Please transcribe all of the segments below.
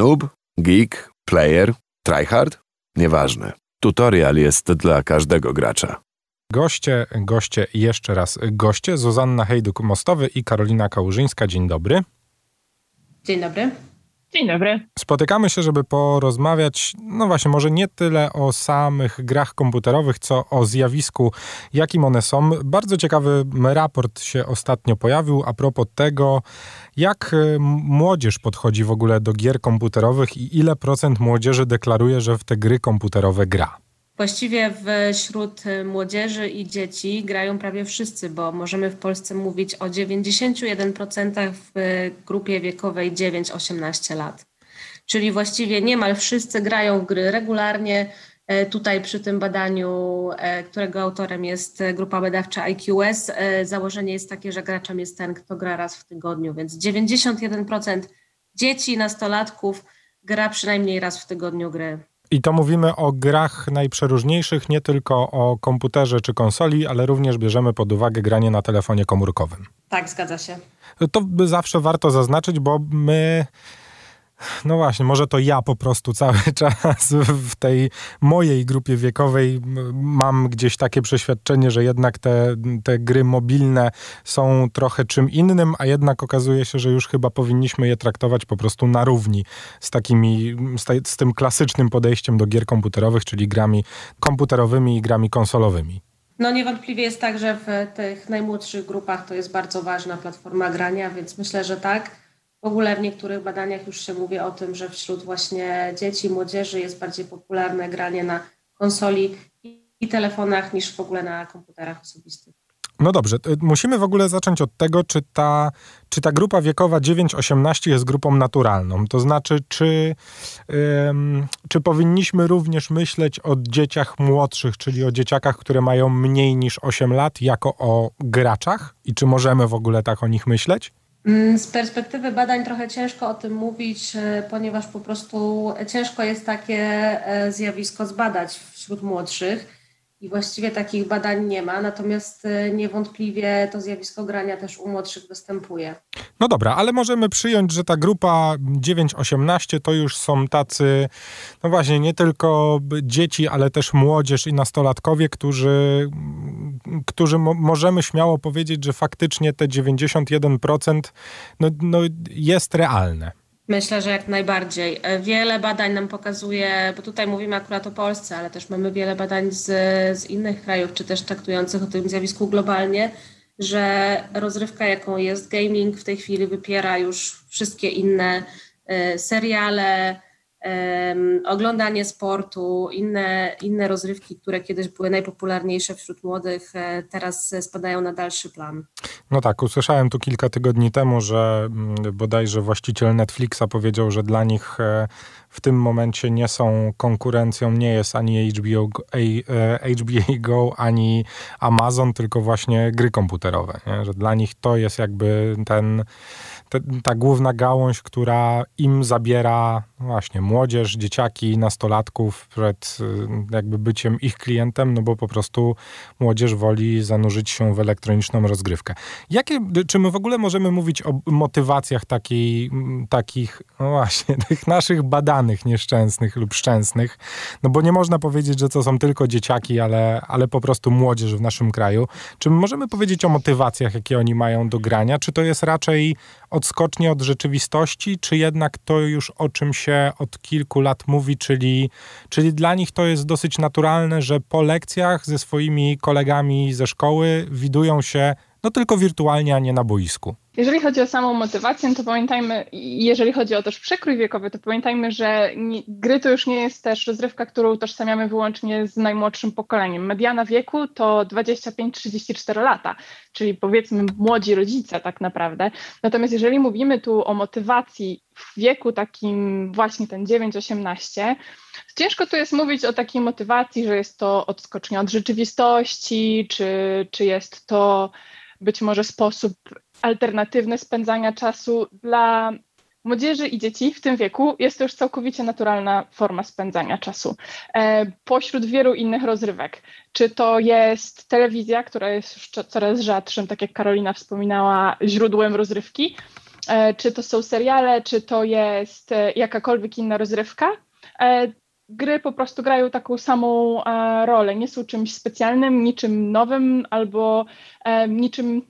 Noob, geek, player, tryhard? Nieważne. Tutorial jest dla każdego gracza. Goście, goście i jeszcze raz goście. Zuzanna Hejduk-Mostowy i Karolina Kałużyńska. Dzień dobry. Dzień dobry. Dzień dobry. Spotykamy się, żeby porozmawiać, no właśnie, może nie tyle o samych grach komputerowych, co o zjawisku, jakim one są. Bardzo ciekawy raport się ostatnio pojawił a propos tego, jak y, młodzież podchodzi w ogóle do gier komputerowych i ile procent młodzieży deklaruje, że w te gry komputerowe gra. Właściwie wśród młodzieży i dzieci grają prawie wszyscy, bo możemy w Polsce mówić o 91% w grupie wiekowej 9-18 lat. Czyli właściwie niemal wszyscy grają w gry regularnie. E, tutaj przy tym badaniu, e, którego autorem jest grupa badawcza IQS, e, założenie jest takie, że graczem jest ten, kto gra raz w tygodniu, więc 91% dzieci, nastolatków gra przynajmniej raz w tygodniu gry. I to mówimy o grach najprzeróżniejszych, nie tylko o komputerze czy konsoli, ale również bierzemy pod uwagę granie na telefonie komórkowym. Tak, zgadza się. To by zawsze warto zaznaczyć, bo my no właśnie, może to ja po prostu cały czas w tej mojej grupie wiekowej mam gdzieś takie przeświadczenie, że jednak te, te gry mobilne są trochę czym innym, a jednak okazuje się, że już chyba powinniśmy je traktować po prostu na równi z takimi, z, z tym klasycznym podejściem do gier komputerowych, czyli grami komputerowymi i grami konsolowymi. No niewątpliwie jest tak, że w tych najmłodszych grupach to jest bardzo ważna platforma grania, więc myślę, że tak. W ogóle w niektórych badaniach już się mówi o tym, że wśród właśnie dzieci młodzieży jest bardziej popularne granie na konsoli i telefonach niż w ogóle na komputerach osobistych. No dobrze, musimy w ogóle zacząć od tego, czy ta, czy ta grupa wiekowa 9-18 jest grupą naturalną. To znaczy, czy, ym, czy powinniśmy również myśleć o dzieciach młodszych, czyli o dzieciakach, które mają mniej niż 8 lat, jako o graczach? I czy możemy w ogóle tak o nich myśleć? Mm, z perspektywy badań trochę ciężko o tym mówić, e, ponieważ po prostu ciężko jest takie e, zjawisko zbadać wśród młodszych i właściwie takich badań nie ma, natomiast e, niewątpliwie to zjawisko grania też u młodszych występuje. No dobra, ale możemy przyjąć, że ta grupa 9-18 to już są tacy, no właśnie, nie tylko dzieci, ale też młodzież i nastolatkowie, którzy, którzy mo możemy śmiało powiedzieć, że faktycznie te 91% no, no jest realne. Myślę, że jak najbardziej. E, wiele badań nam pokazuje, bo tutaj mówimy akurat o Polsce, ale też mamy wiele badań z, z innych krajów, czy też traktujących o tym zjawisku globalnie, że rozrywka, jaką jest gaming, w tej chwili wypiera już wszystkie inne y, seriale, oglądanie sportu, inne, inne rozrywki, które kiedyś były najpopularniejsze wśród młodych, e, teraz spadają na dalszy plan. No tak, usłyszałem tu kilka tygodni temu, że mm, bodajże właściciel Netflixa powiedział, że dla nich e, w tym momencie nie są konkurencją, nie jest ani HBO, HBO e, Go, ani Amazon, tylko właśnie gry komputerowe. Nie? Że dla nich to jest jakby ten te, ta główna gałąź, która im zabiera właśnie młodzież, dzieciaki, nastolatków przed y, jakby byciem ich klientem, no bo po prostu młodzież woli zanurzyć się w elektroniczną rozgrywkę. Jakie, czy my w ogóle możemy mówić o motywacjach takiej, takich, no właśnie, tych naszych badanych nieszczęsnych lub szczęsnych, no bo nie można powiedzieć, że to są tylko dzieciaki, ale, ale po prostu młodzież w naszym kraju. Czy możemy powiedzieć o motywacjach, jakie oni mają do grania? Czy to jest raczej odskocznie od rzeczywistości, czy jednak to już o czym się od kilku lat mówi, czyli, czyli dla nich to jest dosyć naturalne, że po lekcjach ze swoimi kolegami ze szkoły widują się no tylko wirtualnie, a nie na boisku. Jeżeli chodzi o samą motywację, to pamiętajmy, jeżeli chodzi o też przekrój wiekowy, to pamiętajmy, że nie, gry to już nie jest też rozrywka, którą utożsamiamy wyłącznie z najmłodszym pokoleniem. Mediana wieku to 25-34 lata, czyli powiedzmy młodzi rodzice tak naprawdę. Natomiast jeżeli mówimy tu o motywacji w wieku takim właśnie ten 9-18, ciężko tu jest mówić o takiej motywacji, że jest to odskocznia od rzeczywistości, czy, czy jest to być może sposób alternatywny spędzania czasu dla młodzieży i dzieci w tym wieku jest to już całkowicie naturalna forma spędzania czasu. E, pośród wielu innych rozrywek, czy to jest telewizja, która jest już coraz rzadszym, tak jak Karolina wspominała, źródłem rozrywki, czy to są seriale, czy to jest jakakolwiek inna rozrywka, gry po prostu grają taką samą rolę. Nie są czymś specjalnym, niczym nowym albo niczym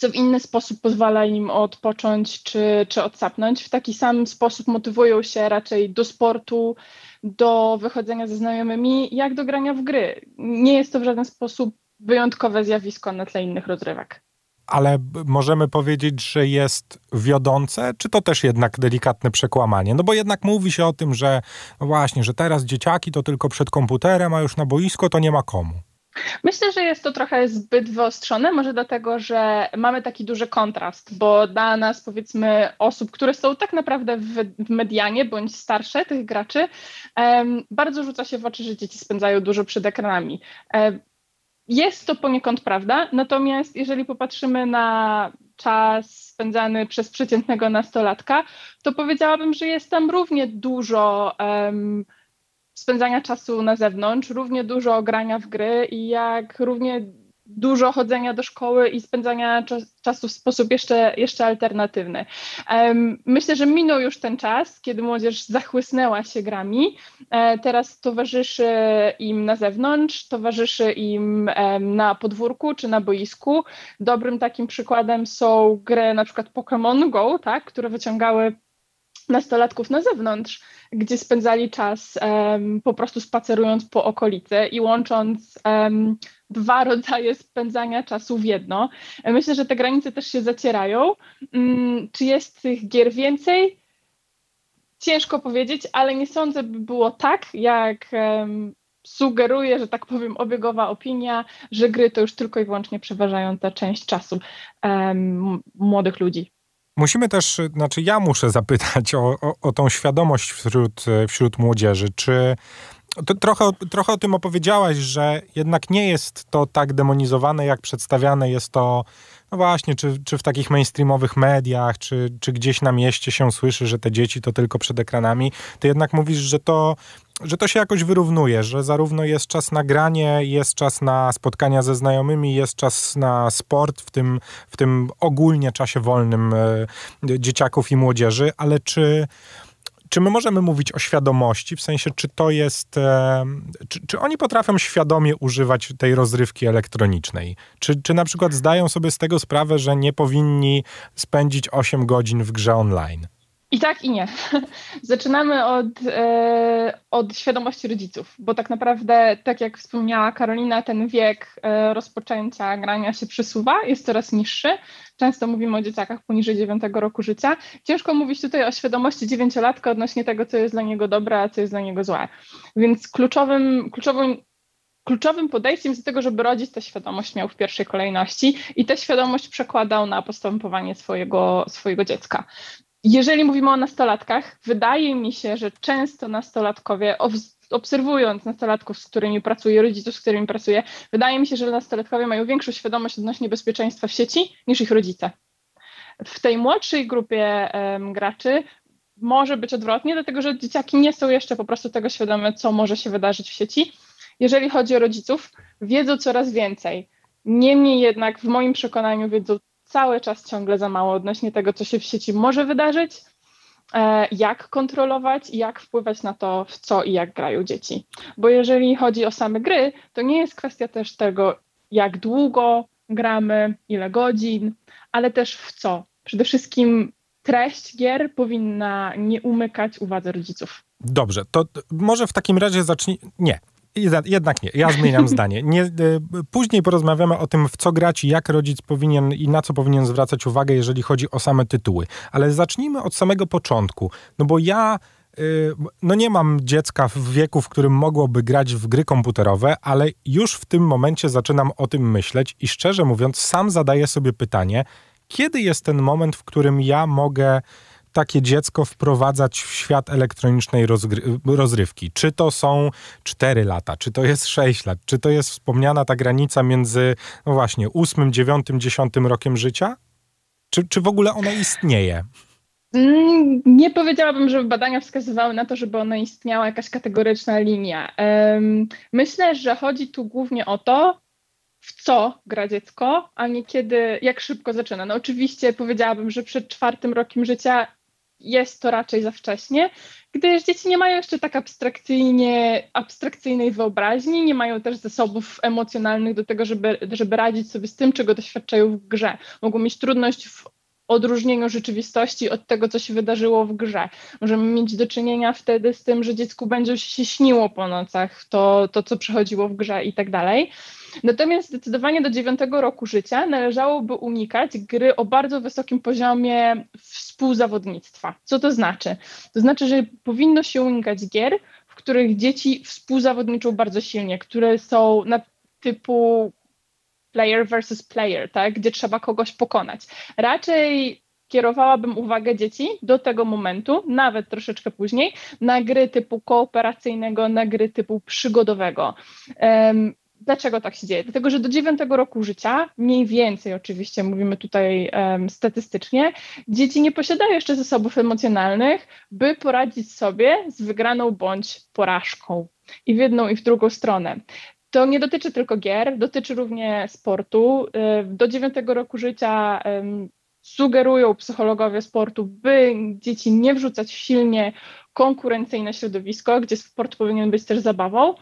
co w inny sposób pozwala im odpocząć czy, czy odsapnąć. W taki sam sposób motywują się raczej do sportu, do wychodzenia ze znajomymi, jak do grania w gry. Nie jest to w żaden sposób wyjątkowe zjawisko na tle innych rozrywek. Ale możemy powiedzieć, że jest wiodące, czy to też jednak delikatne przekłamanie? No bo jednak mówi się o tym, że no właśnie, że teraz dzieciaki to tylko przed komputerem, a już na boisko to nie ma komu. Myślę, że jest to trochę zbyt wyostrzone, może dlatego, że mamy taki duży kontrast, bo dla nas, powiedzmy, osób, które są tak naprawdę w, medianie bądź starsze tych graczy, bardzo rzuca się w oczy, że dzieci spędzają dużo przed ekranami. Um, jest to poniekąd prawda, natomiast jeżeli popatrzymy na czas spędzany przez przeciętnego nastolatka, to powiedziałabym, że jest tam równie dużo. Um, spędzania czasu na zewnątrz, równie dużo grania w gry i jak równie dużo chodzenia do szkoły i spędzania czasu w sposób jeszcze, jeszcze alternatywny. Myślę, że minął już ten czas, kiedy młodzież zachłysnęła się grami. E, teraz towarzyszy im na zewnątrz, towarzyszy im na podwórku czy na boisku. Dobrym takim przykładem są gry na przykład Pokémon Go, tak, które wyciągały nastolatków na zewnątrz, gdzie spędzali czas um, po prostu spacerując po okolicy i łącząc um, dwa rodzaje spędzania czasu w jedno. Myślę, że te granice też się zacierają. Um, czy jest tych gier więcej? Ciężko powiedzieć, ale nie sądzę, by było tak, jak sugeruje, że tak powiem, obiegowa opinia, że gry to już tylko i wyłącznie przeważająca część czasu młodych ludzi. Musimy też, znaczy ja muszę zapytać o, o, o tą świadomość wśród, wśród młodzieży. Czy trochę, trochę o tym opowiedziałaś, że jednak nie jest to tak demonizowane, jak przedstawiane jest to, no właśnie, czy, czy w takich mainstreamowych mediach, czy, czy gdzieś na mieście się słyszy, że te dzieci to tylko przed ekranami. Ty jednak mówisz, że to że to się jakoś wyrównuje, że zarówno jest czas na granie, jest czas na spotkania ze znajomymi, jest czas na sport, w tym, w tym ogólnie czasie wolnym e, dzieciaków i młodzieży, ale czy czy my możemy mówić o świadomości, w sensie, czy to jest, e, czy, czy, oni potrafią świadomie używać tej rozrywki elektronicznej? Czy, czy na przykład zdają sobie z tego sprawę, że nie powinni spędzić 8 godzin w grze online? I tak, i nie. Zaczynamy od, e, od świadomości rodziców, bo tak naprawdę, tak jak wspomniała Karolina, ten wiek e, rozpoczęcia grania się przesuwa, jest coraz niższy. Często mówimy o dzieciakach poniżej 9 roku życia. Ciężko mówić tutaj o świadomości dziewięciolatka odnośnie tego, co jest dla niego dobre, a co jest dla niego złe. Więc kluczowym, kluczowym kluczowym podejściem do tego, żeby rodzic tę świadomość miał w pierwszej kolejności i tę świadomość przekładał na postępowanie swojego, swojego dziecka. Jeżeli mówimy o nastolatkach, wydaje mi się, że często nastolatkowie, obserwując nastolatków, z którymi pracuję, rodziców, z którymi pracuję, wydaje mi się, że nastolatkowie mają większą świadomość odnośnie bezpieczeństwa w sieci niż ich rodzice. W tej młodszej grupie um, graczy może być odwrotnie, dlatego że dzieciaki nie są jeszcze po prostu tego świadome, co może się wydarzyć w sieci. Jeżeli chodzi o rodziców, wiedzą coraz więcej. Niemniej jednak, w moim przekonaniu, wiedzą cały czas ciągle za mało odnośnie tego, co się w sieci może wydarzyć, e, jak kontrolować i jak wpływać na to, w co i jak grają dzieci. Bo jeżeli chodzi o same gry, to nie jest kwestia też tego, jak długo gramy, ile godzin, ale też w co. Przede wszystkim treść gier powinna nie umykać uwadze rodziców. Dobrze, to może w takim razie zacznij. Nie, jednak nie, ja zmieniam zdanie. Nie, e, później porozmawiamy o tym, w co grać i jak rodzic powinien i na co powinien zwracać uwagę, jeżeli chodzi o same tytuły. Ale zacznijmy od samego początku. No bo ja e, no nie mam dziecka w wieku, w którym mogłoby grać w gry komputerowe, ale już w tym momencie zaczynam o tym myśleć i szczerze mówiąc, sam zadaję sobie pytanie, kiedy jest ten moment, w którym ja mogę takie dziecko wprowadzać w świat elektronicznej rozrywki? Czy to są 4 lata, czy to jest 6 lat, czy to jest wspomniana ta granica między, no właśnie, 8, 9, 10 rokiem życia? Czy, czy w ogóle ona istnieje? Mm, nie powiedziałabym, żeby badania wskazywały na to, żeby ona istniała jakaś kategoryczna linia. Myślę, że chodzi tu głównie o to, w co gra dziecko, a nie kiedy, jak szybko zaczyna. No oczywiście powiedziałabym, że przed czwartym rokiem życia jest to raczej za wcześnie, gdyż dzieci nie mają jeszcze tak abstrakcyjnie, abstrakcyjnej wyobraźni, nie mają też zasobów emocjonalnych do tego, żeby, żeby radzić sobie z tym, czego doświadczają w grze. Mogą mieć trudność w odróżnieniu rzeczywistości od tego, co się wydarzyło w grze. Możemy mieć do czynienia wtedy z tym, że dziecku będzie się śniło po nocach to, to co przechodziło w grze i tak dalej. Natomiast zdecydowanie do dziewiątego roku życia należałoby unikać gry o bardzo wysokim poziomie współzawodnictwa. Co to znaczy? To znaczy, że powinno się unikać gier, w których dzieci współzawodniczą bardzo silnie, które są na typu player versus player, tak? gdzie trzeba kogoś pokonać. Raczej kierowałabym uwagę dzieci do tego momentu, nawet troszeczkę później, na gry typu kooperacyjnego, na gry typu przygodowego. Um, Dlaczego tak się dzieje? Dlatego, że do dziewiątego roku życia, mniej więcej oczywiście, mówimy tutaj um, statystycznie, dzieci nie posiadają jeszcze zasobów emocjonalnych, by poradzić sobie z wygraną bądź porażką. I w jedną, i w drugą stronę. To nie dotyczy tylko gier, dotyczy również sportu. Do dziewiątego roku życia sugerują psychologowie sportu, by dzieci nie wrzucać w silnie konkurencyjne środowisko, gdzie sport powinien być też zabawą.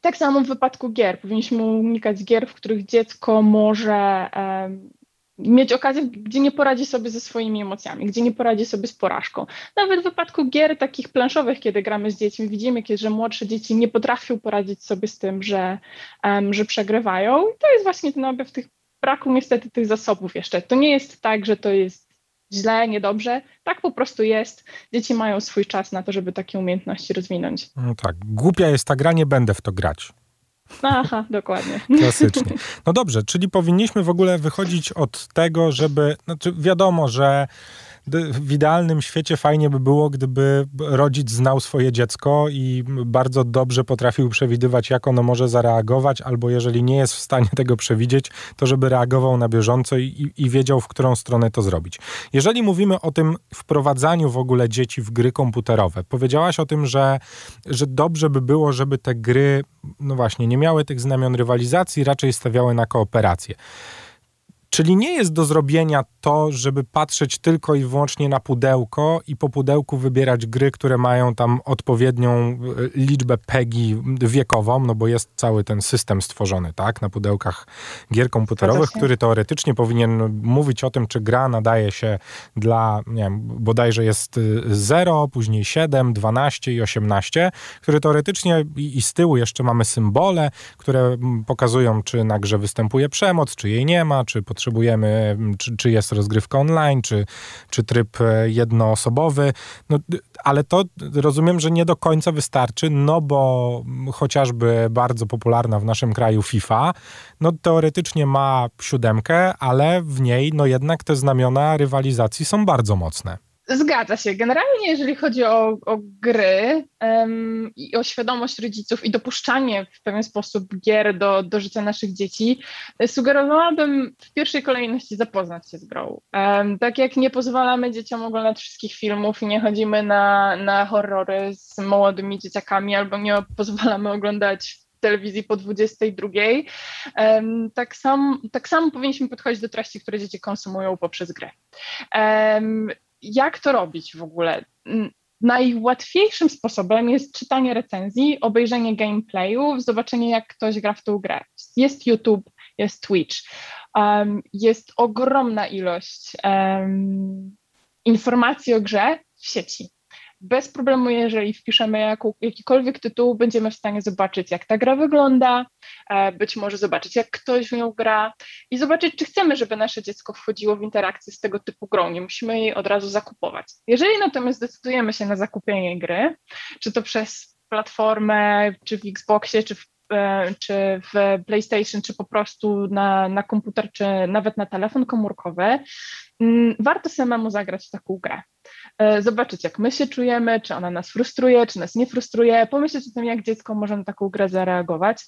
Tak samo w wypadku gier. Powinniśmy unikać gier, w których dziecko może mieć okazję, gdzie nie poradzi sobie ze swoimi emocjami, gdzie nie poradzi sobie z porażką. Nawet w wypadku gier takich planszowych, kiedy gramy z dziećmi, widzimy, że młodsze dzieci nie potrafią poradzić sobie z tym, że, um, że przegrywają. I to jest właśnie ten objaw tych braku niestety tych zasobów jeszcze. To nie jest tak, że to jest źle, niedobrze. Tak po prostu jest. Dzieci mają swój czas na to, żeby takie umiejętności rozwinąć. No tak. Głupia jest ta gra, nie będę w to grać. Aha, dokładnie. Klasycznie. No dobrze, czyli powinniśmy w ogóle wychodzić od tego, żeby, znaczy wiadomo, że w idealnym świecie fajnie by było, gdyby rodzic znał swoje dziecko i bardzo dobrze potrafił przewidywać, jak ono może zareagować, albo jeżeli nie jest w stanie tego przewidzieć, to żeby reagował na bieżąco i, i wiedział, w którą stronę to zrobić. Jeżeli mówimy o tym wprowadzaniu w ogóle dzieci w gry komputerowe, powiedziałaś o tym, że, że dobrze by było, żeby te gry, no właśnie, nie miały tych znamion rywalizacji, raczej stawiały na kooperację. Czyli nie jest do zrobienia to, żeby patrzeć tylko i wyłącznie na pudełko i po pudełku wybierać gry, które mają tam odpowiednią e, liczbę PEGI wiekową, no bo jest cały ten system stworzony, tak, na pudełkach gier komputerowych, który teoretycznie powinien mówić o tym, czy gra nadaje się dla, nie wiem, bodajże jest 0, później 7, 12 i 18, który teoretycznie i, i z tyłu jeszcze mamy symbole, które pokazują, czy na grze występuje przemoc, czy jej nie ma, czy potrzebujemy, czy, czy jest rozgrywka online, czy, czy tryb e, jednoosobowy. No, ale to rozumiem, że nie do końca wystarczy, no bo chociażby bardzo popularna w naszym kraju FIFA, no teoretycznie ma siódemkę, ale w niej no jednak te znamiona rywalizacji są bardzo mocne. Zgadza się. Generalnie, jeżeli chodzi o, o gry um, i o świadomość rodziców i dopuszczanie w pewien sposób gier do, do życia naszych dzieci, sugerowałabym w pierwszej kolejności zapoznać się z grą. Um, tak jak nie pozwalamy dzieciom oglądać wszystkich filmów i nie chodzimy na, na horrory z młodymi dzieciakami, albo nie pozwalamy oglądać telewizji po 22. Um, tak, sam, tak samo powinniśmy podchodzić do treści, które dzieci konsumują poprzez grę. Um, jak to robić w ogóle? Najłatwiejszym sposobem jest czytanie recenzji, obejrzenie gameplayu, zobaczenie, jak ktoś gra w tą grę. Jest YouTube, jest Twitch. Um, jest ogromna ilość um, informacji o grze w sieci bez problemu, jeżeli wpiszemy jaką, jakikolwiek tytuł, będziemy w stanie zobaczyć, jak ta gra wygląda, e, być może zobaczyć, jak ktoś w nią gra i zobaczyć, czy chcemy, żeby nasze dziecko wchodziło w interakcję z tego typu grą. Nie musimy jej od razu zakupować. Jeżeli natomiast zdecydujemy się na zakupienie gry, czy to przez platformę, czy w Xboxie, czy w czy w PlayStation, czy po prostu na, na komputer, czy nawet na telefon komórkowy, mm, warto samemu zagrać w taką grę. E, zobaczyć, jak my się czujemy, czy ona nas frustruje, czy nas nie frustruje, pomyśleć o tym, jak dziecko może na taką grę zareagować.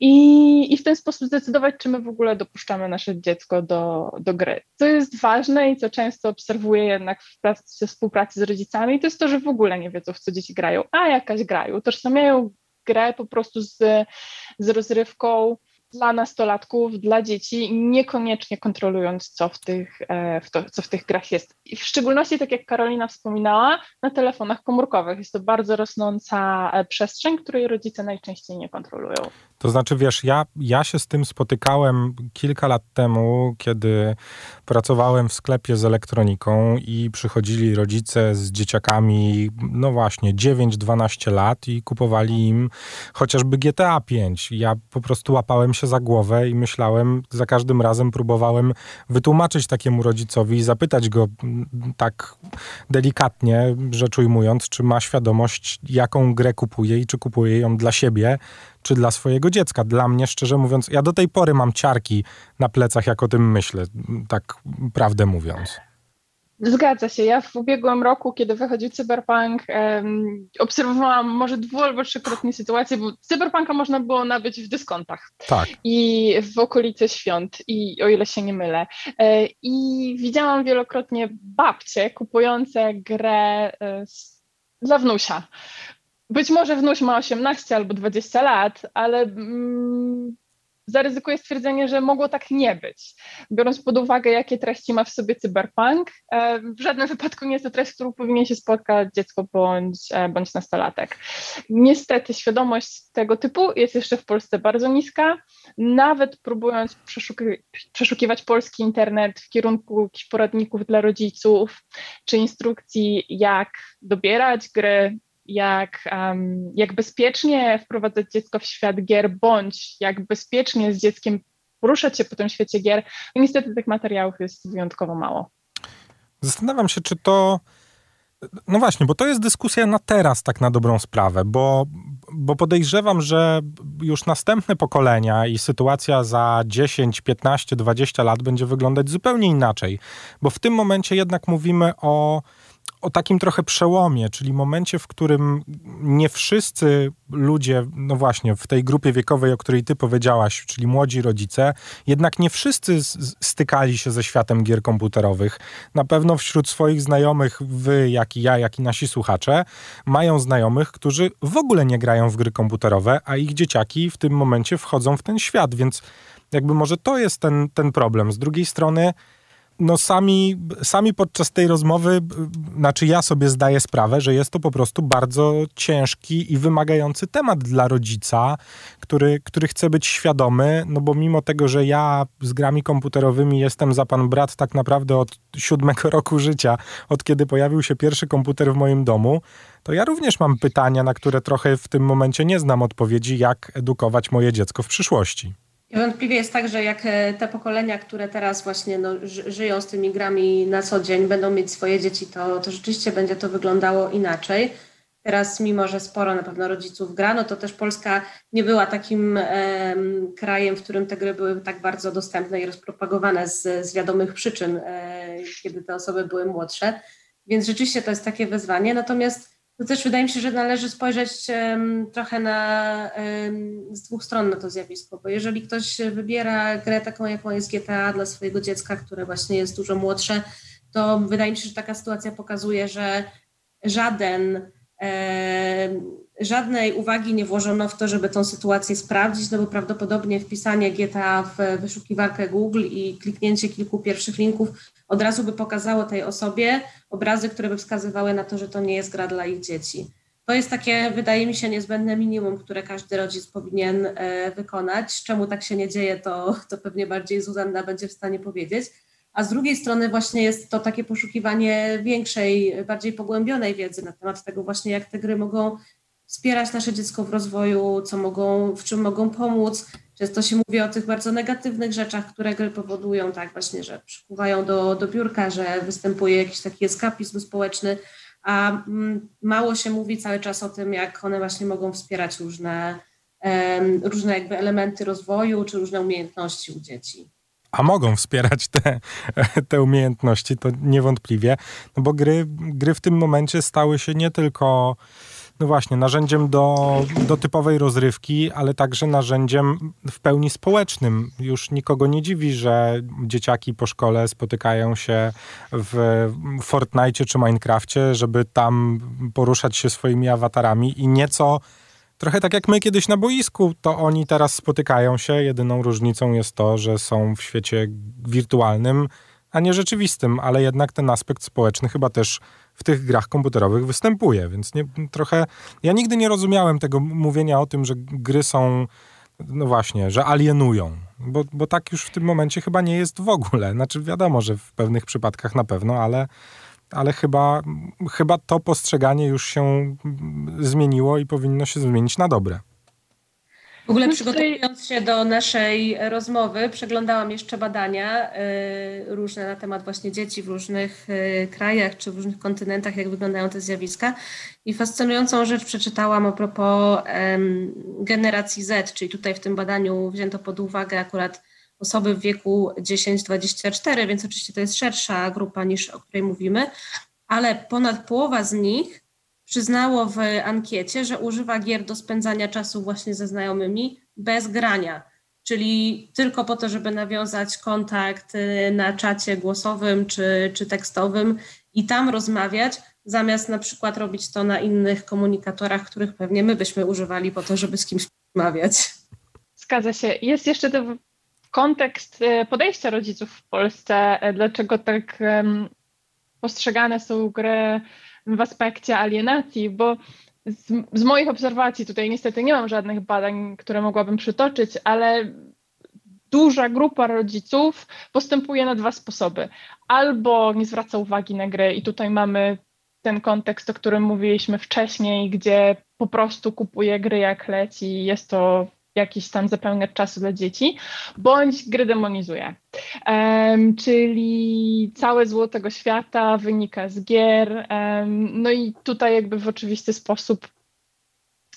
I, I w ten sposób zdecydować, czy my w ogóle dopuszczamy nasze dziecko do, do gry. Co jest ważne i co często obserwuję jednak w pracy, współpracy z rodzicami, to jest to, że w ogóle nie wiedzą, w co dzieci grają, a jakaś grają. Tożsamiają grę po prostu z, z rozrywką, dla nastolatków, dla dzieci, niekoniecznie kontrolując, co w tych, e, w to, co w tych grach jest. I w szczególności, tak jak Karolina wspominała, na telefonach komórkowych. Jest to bardzo rosnąca e, przestrzeń, której rodzice najczęściej nie kontrolują. To znaczy, wiesz, ja, ja się z tym spotykałem kilka lat temu, kiedy pracowałem w sklepie z elektroniką i przychodzili rodzice z dzieciakami, no właśnie, 9-12 lat i kupowali im chociażby GTA 5. Ja po prostu łapałem się za głowę i myślałem, za każdym razem próbowałem wytłumaczyć takiemu rodzicowi i zapytać go tak delikatnie, rzecz ujmując, czy ma świadomość, jaką grę kupuje i czy kupuje ją dla siebie, czy dla swojego dziecka. Dla mnie, szczerze mówiąc, ja do tej pory mam ciarki na plecach, jak o tym myślę, tak prawdę mówiąc. Zgadza się. Ja w ubiegłym roku, kiedy wychodził Cyberpunk, um, obserwowałam może dwu albo trzykrotnie sytuację, bo Cyberpunka można było nabyć w dyskontach. Tak. I w okolicy świąt, i o ile się nie mylę. E, I widziałam wielokrotnie babcie kupujące grę e, dla wnusia. Być może wnuś ma 18 albo 20 lat, ale mm, zaryzykuję stwierdzenie, że mogło tak nie być. Biorąc pod uwagę, jakie treści ma w sobie cyberpunk, e, w żadnym wypadku nie jest to treść, którą powinien się spotkać dziecko bądź, e, bądź nastolatek. Niestety świadomość tego typu jest jeszcze w Polsce bardzo niska. Nawet próbując przeszuki przeszukiwać polski internet w kierunku poradników dla rodziców, czy instrukcji, jak dobierać gry, jak, um, jak bezpiecznie wprowadzać dziecko w świat gier, bądź jak bezpiecznie z dzieckiem poruszać się po tym świecie gier, no niestety tych materiałów jest wyjątkowo mało. Zastanawiam się, czy to. No właśnie, bo to jest dyskusja na teraz, tak na dobrą sprawę, bo, bo podejrzewam, że już następne pokolenia i sytuacja za 10, 15, 20 lat będzie wyglądać zupełnie inaczej, bo w tym momencie jednak mówimy o o takim trochę przełomie, czyli momencie, w którym nie wszyscy ludzie, no właśnie, w tej grupie wiekowej, o której ty powiedziałaś, czyli młodzi rodzice, jednak nie wszyscy stykali się ze światem gier komputerowych. Na pewno wśród swoich znajomych, wy, jak i ja, jak i nasi słuchacze, mają znajomych, którzy w ogóle nie grają w gry komputerowe, a ich dzieciaki w tym momencie wchodzą w ten świat, więc jakby może to jest ten, ten problem. Z drugiej strony, no sami, sami podczas tej rozmowy, znaczy ja sobie zdaję sprawę, że jest to po prostu bardzo ciężki i wymagający temat dla rodzica, który, który chce być świadomy, no bo mimo tego, że ja z grami komputerowymi jestem za pan brat tak naprawdę od siódmego roku życia, od kiedy pojawił się pierwszy komputer w moim domu, to ja również mam pytania, na które trochę w tym momencie nie znam odpowiedzi, jak edukować moje dziecko w przyszłości. Wątpliwie jest tak, że jak e, te pokolenia, które teraz właśnie no, żyją z tymi grami na co dzień, będą mieć swoje dzieci, to, to rzeczywiście będzie to wyglądało inaczej. Teraz, mimo że sporo na pewno rodziców gra, no to też Polska nie była takim e, krajem, w którym te gry były tak bardzo dostępne i rozpropagowane z, z wiadomych przyczyn, e, kiedy te osoby były młodsze. Więc rzeczywiście to jest takie wyzwanie. Natomiast to też wydaje mi się, że należy spojrzeć trochę na, z dwóch stron na to zjawisko, bo jeżeli ktoś wybiera grę taką, jaką jest GTA dla swojego dziecka, które właśnie jest dużo młodsze, to wydaje mi się, że taka sytuacja pokazuje, że żaden żadnej uwagi nie włożono w to, żeby tą sytuację sprawdzić, no bo prawdopodobnie wpisanie GTA w wyszukiwarkę Google i kliknięcie kilku pierwszych linków od razu by pokazało tej osobie obrazy, które by wskazywały na to, że to nie jest gra dla ich dzieci. To jest takie, wydaje mi się, niezbędne minimum, które każdy rodzic powinien e, wykonać. Czemu tak się nie dzieje, to, to pewnie bardziej Zuzanna będzie w stanie powiedzieć. A z drugiej strony właśnie jest to takie poszukiwanie większej, bardziej pogłębionej wiedzy na temat tego właśnie, jak te gry mogą wspierać nasze dziecko w rozwoju, co mogą, w czym mogą pomóc. Często się mówi o tych bardzo negatywnych rzeczach, które gry powodują, tak właśnie, że przykuwają do, do biurka, że występuje jakiś taki eskapizm społeczny, a mm, mało się mówi cały czas o tym, jak one właśnie mogą wspierać różne, um, różne jakby elementy rozwoju czy różne umiejętności u dzieci a mogą wspierać te, te umiejętności, to niewątpliwie, no bo gry, gry w tym momencie stały się nie tylko no właśnie, narzędziem do, do typowej rozrywki, ale także narzędziem w pełni społecznym. Już nikogo nie dziwi, że dzieciaki po szkole spotykają się w Fortnite czy Minecrafcie, żeby tam poruszać się swoimi awatarami i nieco Trochę tak jak my kiedyś na boisku, to oni teraz spotykają się. Jedyną różnicą jest to, że są w świecie wirtualnym, a nie rzeczywistym, ale jednak ten aspekt społeczny chyba też w tych grach komputerowych występuje, więc nie, trochę... Ja nigdy nie rozumiałem tego mówienia o tym, że gry są, no właśnie, że alienują, bo, bo tak już w tym momencie chyba nie jest w ogóle. Znaczy wiadomo, że w pewnych przypadkach na pewno, ale ale chyba, chyba to postrzeganie już się zmieniło i powinno się zmienić na dobre. W ogóle przygotowując się do naszej rozmowy, przeglądałam jeszcze badania y, różne na temat właśnie dzieci w różnych y, krajach czy w różnych kontynentach, jak wyglądają te zjawiska. I fascynującą rzecz przeczytałam a propos generacji Z, czyli tutaj w tym badaniu wzięto pod uwagę akurat osoby w wieku 10-24, więc oczywiście to jest szersza grupa niż o której mówimy, ale ponad połowa z nich przyznało w ankiecie, że używa gier do spędzania czasu właśnie ze znajomymi bez grania, czyli tylko po to, żeby nawiązać kontakt y, na czacie głosowym czy, czy tekstowym i tam rozmawiać, zamiast na przykład robić to na innych komunikatorach, których pewnie my byśmy używali po to, żeby z kimś rozmawiać. Zgadza się. Jest jeszcze to kontekst y, podejścia rodziców w Polsce, y, dlaczego tak postrzegane są gry w aspekcie alienacji, bo z, z, moich obserwacji, tutaj niestety nie mam żadnych badań, które mogłabym przytoczyć, ale duża grupa rodziców postępuje na dwa sposoby. Albo nie zwraca uwagi na grę i tutaj mamy ten kontekst, o którym mówiliśmy wcześniej, gdzie po prostu kupuje gry jak leci, jest to jakiś tam zapełniać czasu dla dzieci, bądź gry demonizuje. Um, czyli całe zło tego świata wynika z gier. Um, no i tutaj jakby w oczywisty sposób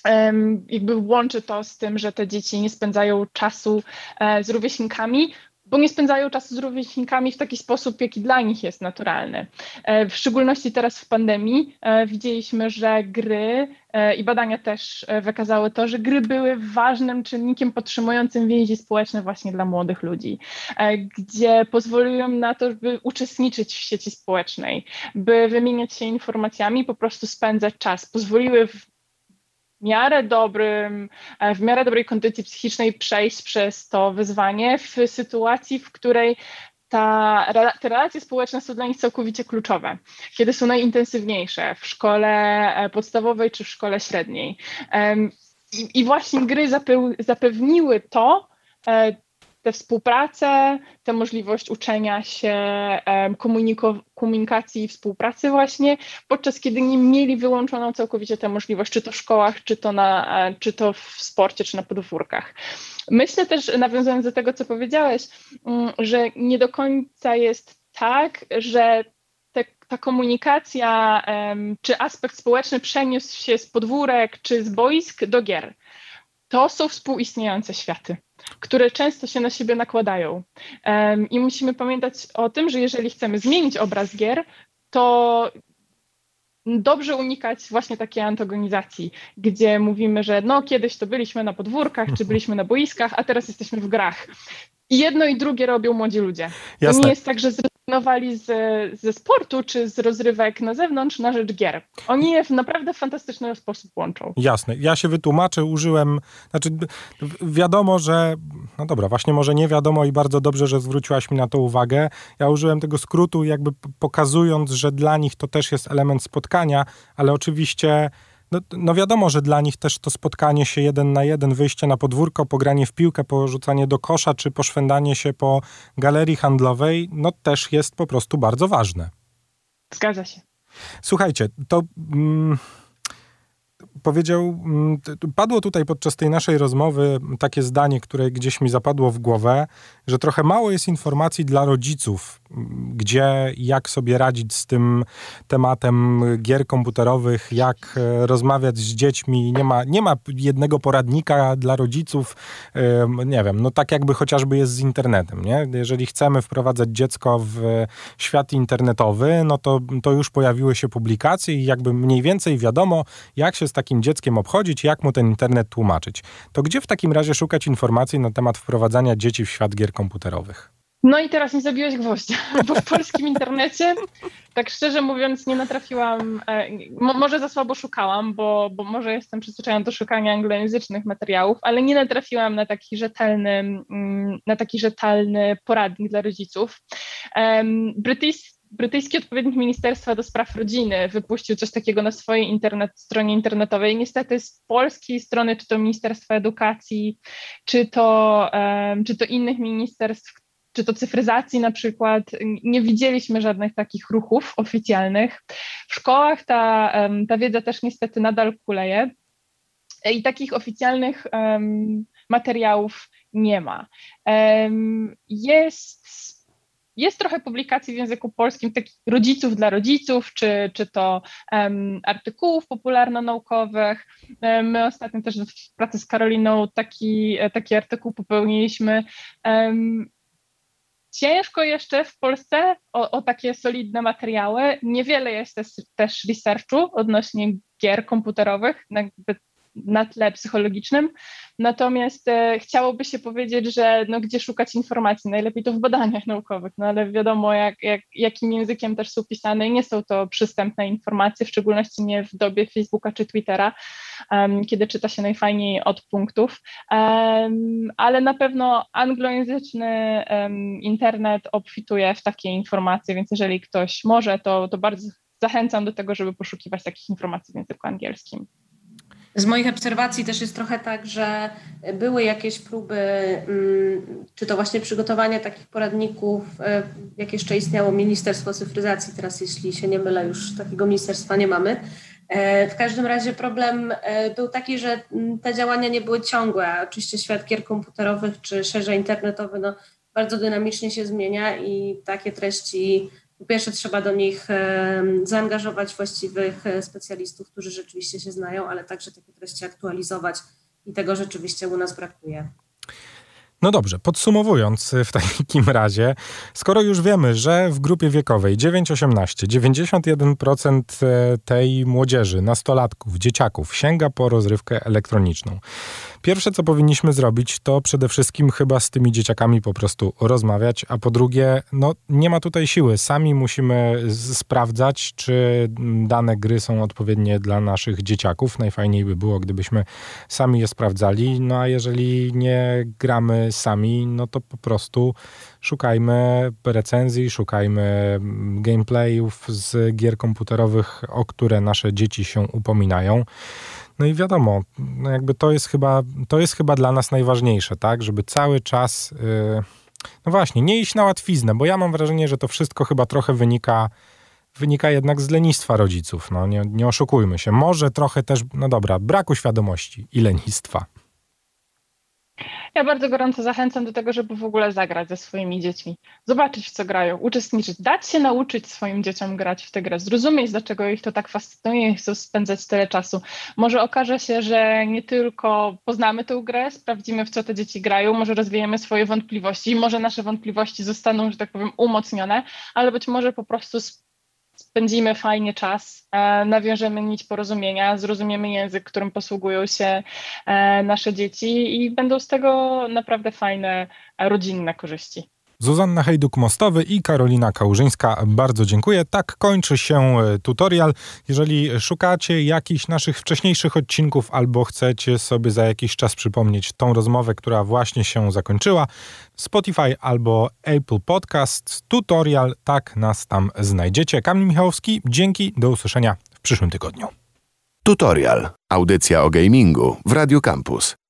um, jakby łączy to z tym, że te dzieci nie spędzają czasu e, z rówieśnikami, bo nie spędzają czasu z rówieśnikami w taki sposób, jaki dla nich jest naturalny. E, w szczególności teraz w pandemii e, widzieliśmy, że gry e, i badania też wykazały to, że gry były ważnym czynnikiem podtrzymującym więzi społeczne właśnie dla młodych ludzi, gdzie pozwoliły na to, by uczestniczyć w sieci społecznej, by wymieniać się informacjami, po prostu spędzać czas. Pozwoliły w miarę dobrym, e, w miarę dobrej kondycji psychicznej przejść przez to wyzwanie w sytuacji, w której ta, te relacje społeczne są dla nich całkowicie kluczowe, kiedy są najintensywniejsze w szkole e, podstawowej czy w szkole średniej. I, i właśnie gry zapewniły to, e, tę współpracę, tę możliwość uczenia się, komunikacji i współpracy właśnie, podczas kiedy nie mieli wyłączoną całkowicie tę możliwość, czy to w szkołach, czy to, na, e, czy to w sporcie, czy na podwórkach. Myślę też, nawiązując do tego, co powiedziałeś, mm, że nie do końca jest tak, że te, ta komunikacja czy aspekt społeczny przeniósł się z podwórek czy z boisk do gier. To są współistniejące światy które często się na siebie nakładają. I musimy pamiętać o tym, że jeżeli chcemy zmienić obraz gier, to dobrze unikać właśnie takiej antagonizacji, gdzie mówimy, że no kiedyś to byliśmy na podwórkach, czy byliśmy na boiskach, a teraz jesteśmy w grach. I jedno i drugie robią młodzi ludzie. Jasne. To nie jest tak, że zrezygnowali z, ze sportu czy z rozrywek na zewnątrz na rzecz gier. Oni je w naprawdę fantastyczny sposób łączą. Jasne. Ja się wytłumaczę, użyłem, znaczy wiadomo, że, no dobra, właśnie może nie wiadomo i bardzo dobrze, że zwróciłaś mi na to uwagę. Ja użyłem tego skrótu jakby pokazując, że dla nich to też jest element spotkania, ale oczywiście no, no, wiadomo, że dla nich też to spotkanie się jeden na jeden, wyjście na podwórko, pogranie w piłkę, porzucanie do kosza, czy poszwędanie się po galerii handlowej, no też jest po prostu bardzo ważne. Zgadza się. Słuchajcie, to... Mm, powiedział, mm, padło tutaj podczas tej naszej rozmowy takie zdanie, które gdzieś mi zapadło w głowę, że trochę mało jest informacji dla rodziców, gdzie, jak sobie radzić z tym tematem gier komputerowych, jak e, rozmawiać z dziećmi. Nie ma, nie ma jednego poradnika dla rodziców, nie wiem, no tak jakby chociażby jest z internetem, nie? Jeżeli chcemy wprowadzać dziecko w świat internetowy, no to, to już pojawiły się publikacje i jakby mniej więcej wiadomo, jak się z takim dzieckiem obchodzić, jak mu ten internet tłumaczyć. To gdzie w takim razie szukać informacji na temat wprowadzania dzieci w świat gier komputerowych? No i teraz mi zabiłeś gwoździa, bo w polskim internecie, tak szczerze mówiąc, nie natrafiłam, e, może za słabo szukałam, bo, bo może jestem przyzwyczajona do szukania anglojęzycznych materiałów, ale nie natrafiłam na taki rzetelny, mm, na taki rzetelny poradnik dla rodziców. Brytyjski brytyjski odpowiednik Ministerstwa do Spraw Rodziny wypuścił coś takiego na swojej internet, stronie internetowej. Niestety z polskiej strony, czy to Ministerstwa Edukacji, czy to, um, czy to innych ministerstw, czy to cyfryzacji na przykład, nie widzieliśmy żadnych takich ruchów oficjalnych. W szkołach ta, um, ta wiedza też niestety nadal kuleje i takich oficjalnych um, materiałów nie ma. Jest jest trochę publikacji w języku polskim takich rodziców dla rodziców, czy, czy to um, artykułów popularno-naukowych. My ostatnio też w pracy z Karoliną taki, taki artykuł popełniliśmy. Um, ciężko jeszcze w Polsce o, o, takie solidne materiały. Niewiele jest też, też researchu odnośnie gier komputerowych, jakby na tle psychologicznym. Natomiast e, chciałoby się powiedzieć, że no, gdzie szukać informacji? Najlepiej to w badaniach naukowych, no ale wiadomo, jak, jak, jakim językiem też są pisane i nie są to przystępne informacje, w szczególności nie w dobie Facebooka czy Twittera, um, kiedy czyta się najfajniej od punktów. Um, ale na pewno anglojęzyczny um, internet obfituje w takie informacje, więc jeżeli ktoś może, to, to bardzo zachęcam do tego, żeby poszukiwać takich informacji w języku angielskim. Z moich obserwacji też jest trochę tak, że były jakieś próby, mm, czy to właśnie przygotowania takich poradników, e, jak jeszcze istniało Ministerstwo Cyfryzacji, teraz jeśli się nie mylę, już takiego ministerstwa nie mamy. E, w każdym razie problem e, był taki, że mm, te działania nie były ciągłe, oczywiście świat gier komputerowych czy szerzej internetowy no, bardzo dynamicznie się zmienia i takie treści po pierwsze trzeba do nich zaangażować właściwych e, specjalistów, którzy rzeczywiście się znają, ale także takie treści aktualizować i tego rzeczywiście u nas brakuje. No dobrze, podsumowując w takim razie, skoro już wiemy, że w grupie wiekowej 9-18 91% tej młodzieży, nastolatków, dzieciaków sięga po rozrywkę elektroniczną. Pierwsze, co powinniśmy zrobić, to przede wszystkim chyba z tymi dzieciakami po prostu rozmawiać, a po drugie, no nie ma tutaj siły. Sami musimy sprawdzać, czy dane gry są odpowiednie dla naszych dzieciaków. Najfajniej by było, gdybyśmy sami je sprawdzali. No a jeżeli nie gramy sami, no to po prostu szukajmy recenzji, szukajmy gameplayów z gier komputerowych, o które nasze dzieci się upominają. No i wiadomo, no jakby to jest chyba, to jest chyba dla nas najważniejsze, tak? Żeby cały czas, yy, no właśnie, nie iść na łatwiznę, bo ja mam wrażenie, że to wszystko chyba trochę wynika, wynika jednak z lenistwa rodziców. No nie, nie oszukujmy się. Może trochę też, no dobra, braku świadomości i lenistwa. Ja bardzo gorąco zachęcam do tego, żeby w ogóle zagrać ze swoimi dziećmi, zobaczyć w co grają, uczestniczyć, dać się nauczyć swoim dzieciom grać w tę grę, zrozumieć, dlaczego ich to tak fascynuje i chcą spędzać tyle czasu. Może okaże się, że nie tylko poznamy tę grę, sprawdzimy w co te dzieci grają, może rozwijemy swoje wątpliwości, może nasze wątpliwości zostaną, że tak powiem, umocnione, ale być może po prostu spędzimy fajnie czas, e, nawiążemy nić porozumienia, zrozumiemy język, którym posługują się e, nasze dzieci i będą z tego naprawdę fajne rodzinne korzyści. Zuzanna Hejduk-Mostowy i Karolina Kałużyńska, bardzo dziękuję. Tak kończy się e, tutorial. Jeżeli szukacie jakichś naszych wcześniejszych odcinków albo chcecie sobie za jakiś czas przypomnieć tą rozmowę, która właśnie się zakończyła, Spotify albo Apple Podcasts, tutorial, tak nas tam znajdziecie. Kamil Michałowski, dzięki, do usłyszenia w przyszłym tygodniu. Tutorial. Audycja o gamingu w Radio Campus.